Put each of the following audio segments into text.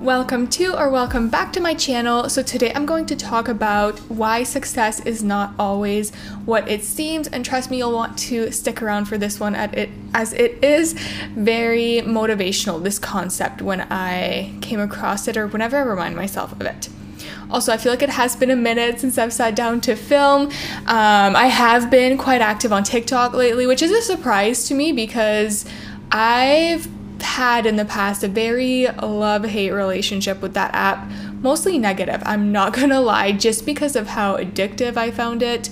Welcome to or welcome back to my channel. So today I'm going to talk about why success is not always what it seems and trust me you'll want to stick around for this one at it as it is very motivational this concept when I came across it or whenever I remind myself of it. Also, I feel like it has been a minute since I've sat down to film. Um, I have been quite active on TikTok lately, which is a surprise to me because I've had in the past a very love hate relationship with that app, mostly negative. I'm not gonna lie, just because of how addictive I found it.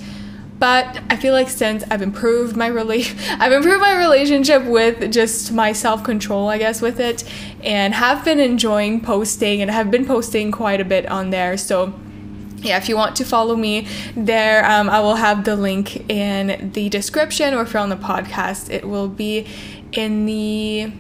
But I feel like since I've improved my rela- I've improved my relationship with just my self-control, I guess, with it, and have been enjoying posting and have been posting quite a bit on there. So yeah, if you want to follow me there, um, I will have the link in the description, or if you're on the podcast, it will be in the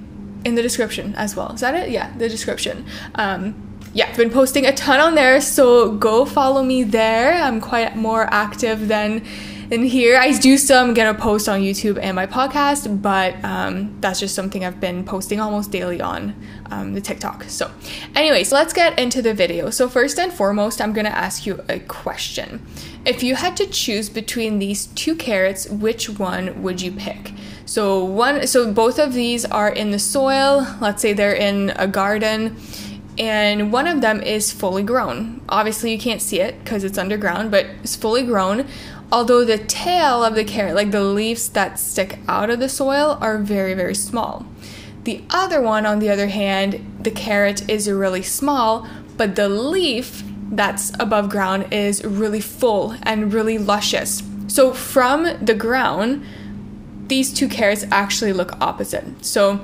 in the description as well. Is that it? Yeah, the description. Um, yeah, I've been posting a ton on there, so go follow me there. I'm quite more active than in here. I do still am gonna post on YouTube and my podcast, but um, that's just something I've been posting almost daily on um, the TikTok. So, anyways, let's get into the video. So, first and foremost, I'm gonna ask you a question. If you had to choose between these two carrots, which one would you pick? So one so both of these are in the soil. Let's say they're in a garden and one of them is fully grown. Obviously you can't see it because it's underground, but it's fully grown. Although the tail of the carrot, like the leaves that stick out of the soil, are very, very small. The other one, on the other hand, the carrot is really small, but the leaf that's above ground is really full and really luscious. So from the ground, these two carrots actually look opposite. So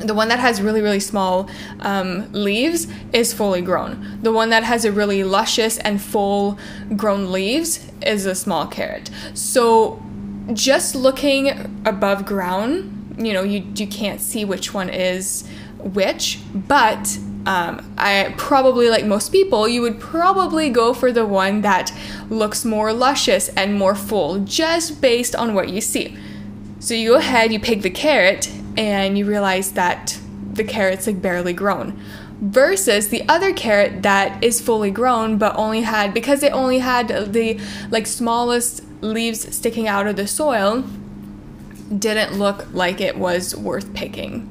the one that has really, really small um, leaves is fully grown. The one that has a really luscious and full grown leaves is a small carrot. So just looking above ground, you know, you, you can't see which one is which, but um, I probably, like most people, you would probably go for the one that looks more luscious and more full just based on what you see. So you go ahead, you pick the carrot, and you realize that the carrot's like barely grown. Versus the other carrot that is fully grown but only had, because it only had the like smallest leaves sticking out of the soil, didn't look like it was worth picking.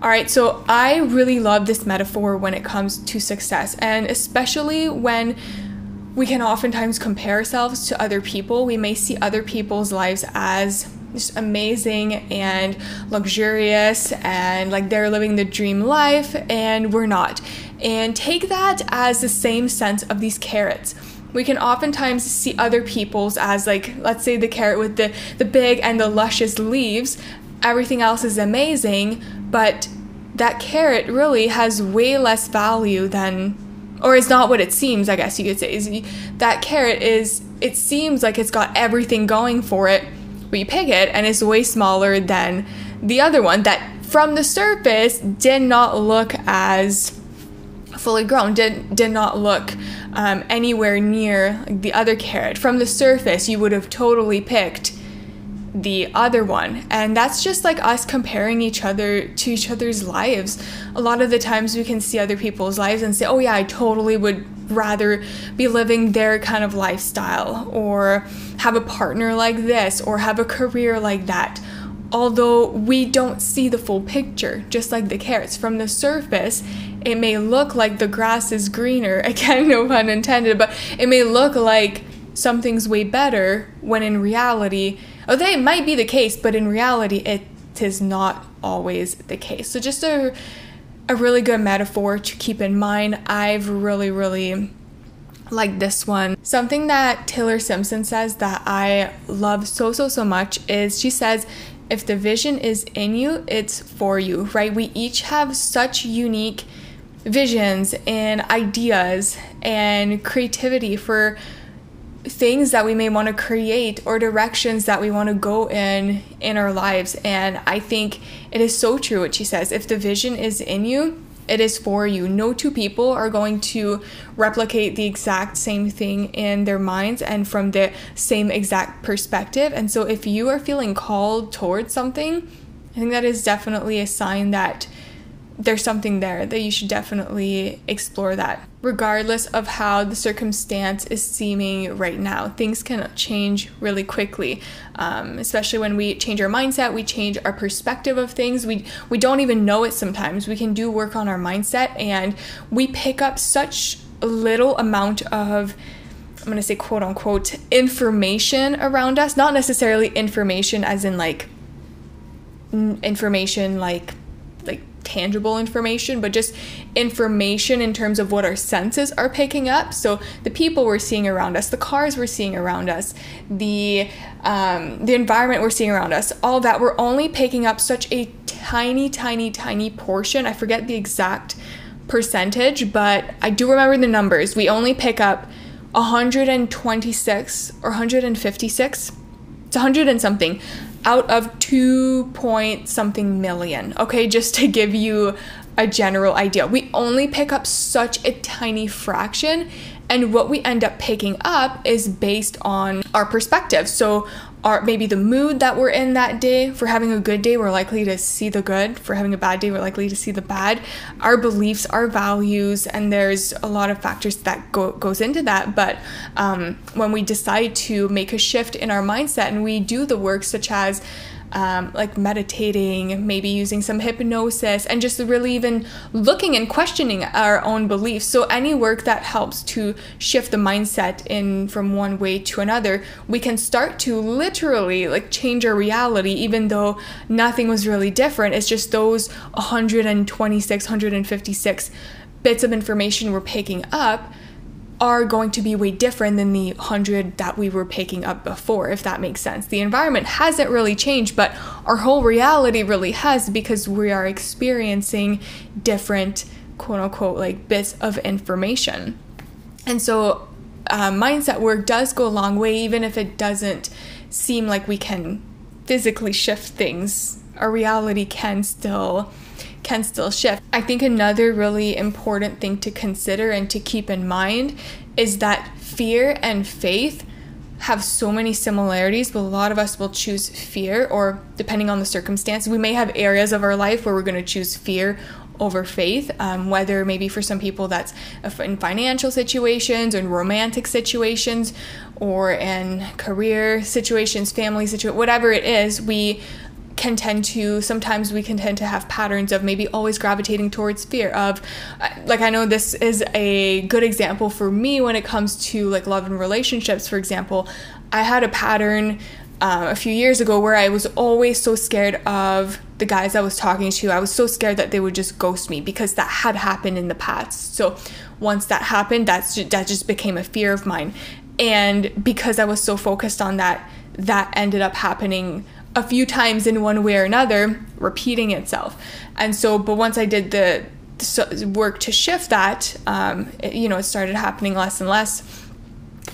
All right, so I really love this metaphor when it comes to success, and especially when we can oftentimes compare ourselves to other people. We may see other people's lives as just amazing and luxurious and like they're living the dream life and we're not. And take that as the same sense of these carrots. We can oftentimes see other people's as like let's say the carrot with the the big and the luscious leaves, everything else is amazing, but that carrot really has way less value than or is not what it seems, I guess you could say. That carrot is it seems like it's got everything going for it, we pick it and it's way smaller than the other one that from the surface did not look as fully grown did did not look um, anywhere near the other carrot. From the surface you would have totally picked the other one. And that's just like us comparing each other to each other's lives. A lot of the times we can see other people's lives and say oh yeah i totally would rather be living their kind of lifestyle or have a partner like this or have a career like that. Although we don't see the full picture, just like the carrots. From the surface, it may look like the grass is greener, again, no pun intended, but it may look like something's way better when in reality, oh, that might be the case, but in reality, it is not always the case. So, just a a really good metaphor to keep in mind. I've really, really like this one. Something that Taylor Simpson says that I love so, so, so much is she says, if the vision is in you, it's for you, right? We each have such unique visions and ideas and creativity for things that we may want to create or directions that we want to go in in our lives. And I think it is so true what she says. If the vision is in you, it is for you. No two people are going to replicate the exact same thing in their minds and from the same exact perspective. And so if you are feeling called towards something, I think that is definitely a sign that there's something there that you should definitely explore that. Regardless of how the circumstance is seeming right now, things can change really quickly. Um, especially when we change our mindset, we change our perspective of things. We we don't even know it sometimes. We can do work on our mindset, and we pick up such a little amount of I'm going to say quote unquote information around us, not necessarily information as in like information like tangible information, but just information in terms of what our senses are picking up. So the people we're seeing around us, the cars we're seeing around us, the um, the environment we're seeing around us, all that we're only picking up such a tiny, tiny, tiny portion. I forget the exact percentage, but I do remember the numbers. We only pick up 126 or 156. It's 100 and something out of 2 point something million. Okay, just to give you a general idea. We only pick up such a tiny fraction and what we end up picking up is based on our perspective. So our maybe the mood that we're in that day. For having a good day, we're likely to see the good. For having a bad day, we're likely to see the bad. Our beliefs, our values, and there's a lot of factors that go goes into that. But um, when we decide to make a shift in our mindset and we do the work such as um, like meditating, maybe using some hypnosis, and just really even looking and questioning our own beliefs. So, any work that helps to shift the mindset in from one way to another, we can start to literally like change our reality, even though nothing was really different. It's just those 126, 156 bits of information we're picking up are going to be way different than the 100 that we were picking up before, if that makes sense. The environment hasn't really changed, but our whole reality really has because we are experiencing different, quote unquote, like bits of information. And so, uh, mindset work does go a long way, even if it doesn't seem like we can physically shift things. Our reality can still can still shift. I think another really important thing to consider and to keep in mind is that fear and faith have so many similarities, but a lot of us will choose fear, or depending on the circumstance, we may have areas of our life where we're going to choose fear over faith. Um, whether maybe for some people that's in financial situations, in romantic situations, or in career situations, family situations, whatever it is, we can tend to sometimes we can tend to have patterns of maybe always gravitating towards fear of uh, like i know this is a good example for me when it comes to like love and relationships. For example i had a pattern uh, a few years ago where i was always so scared of the guys i was talking to. I was so scared that they would just ghost me because that had happened in the past. So once that happened that's just, that just became a fear of mine. And because i was so focused on that that ended up happening a few times in one way or another, repeating itself. And so, but once I did the, work to shift that, um, it, you know, it started happening less and less.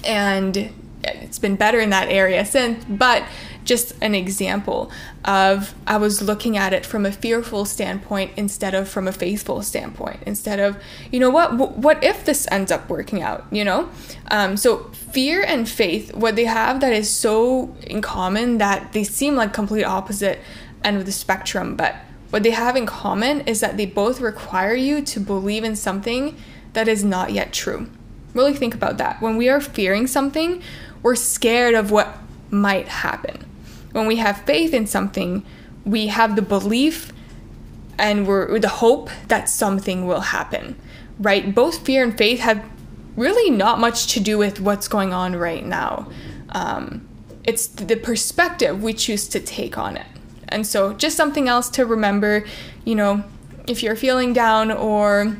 And it's been better in that area since. But just an example of I was looking at it from a fearful standpoint instead of from a faithful standpoint. Instead of, you know what, what if this ends up working out, you know? Um, so fear and faith, what they have that is so in common that they seem like complete opposite end of the spectrum, but what they have in common is that they both require you to believe in something that is not yet true. Really think about that. When we are fearing something, we're scared of what might happen. When we have faith in something, we have the belief and we're the hope that something will happen. Right? Both fear and faith have really not much to do with what's going on right now. Um, it's the perspective we choose to take on it. And so, just something else to remember, you know, if you're feeling down or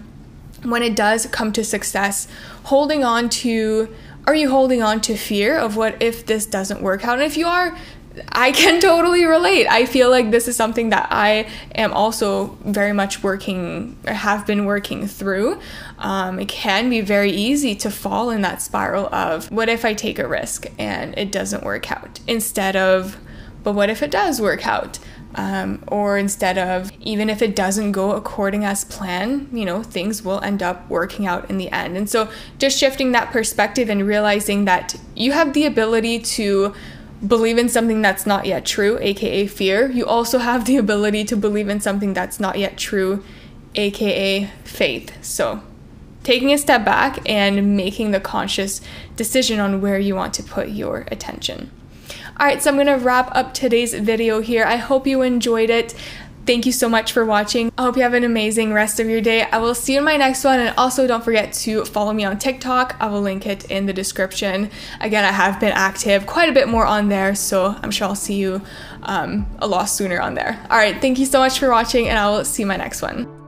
when it does come to success, holding on to are you holding on to fear of what if this doesn't work out? And if you are, I can totally relate. I feel like this is something that I am also very much working, or have been working through. Um, it can be very easy to fall in that spiral of what if I take a risk and it doesn't work out instead of, but what if it does work out? Um, or instead of even if it doesn't go according as planned, you know, things will end up working out in the end. And so just shifting that perspective and realizing that you have the ability to believe in something that's not yet true, aka fear. You also have the ability to believe in something that's not yet true, aka faith. So, taking a step back and making the conscious decision on where you want to put your attention. All right, so I'm gonna wrap up today's video here. I hope you enjoyed it. Thank you so much for watching. I hope you have an amazing rest of your day. I will see you in my next one. And also, don't forget to follow me on TikTok. I will link it in the description. Again, I have been active quite a bit more on there, so I'm sure I'll see you um, a lot sooner on there. All right, thank you so much for watching, and I will see you in my next one.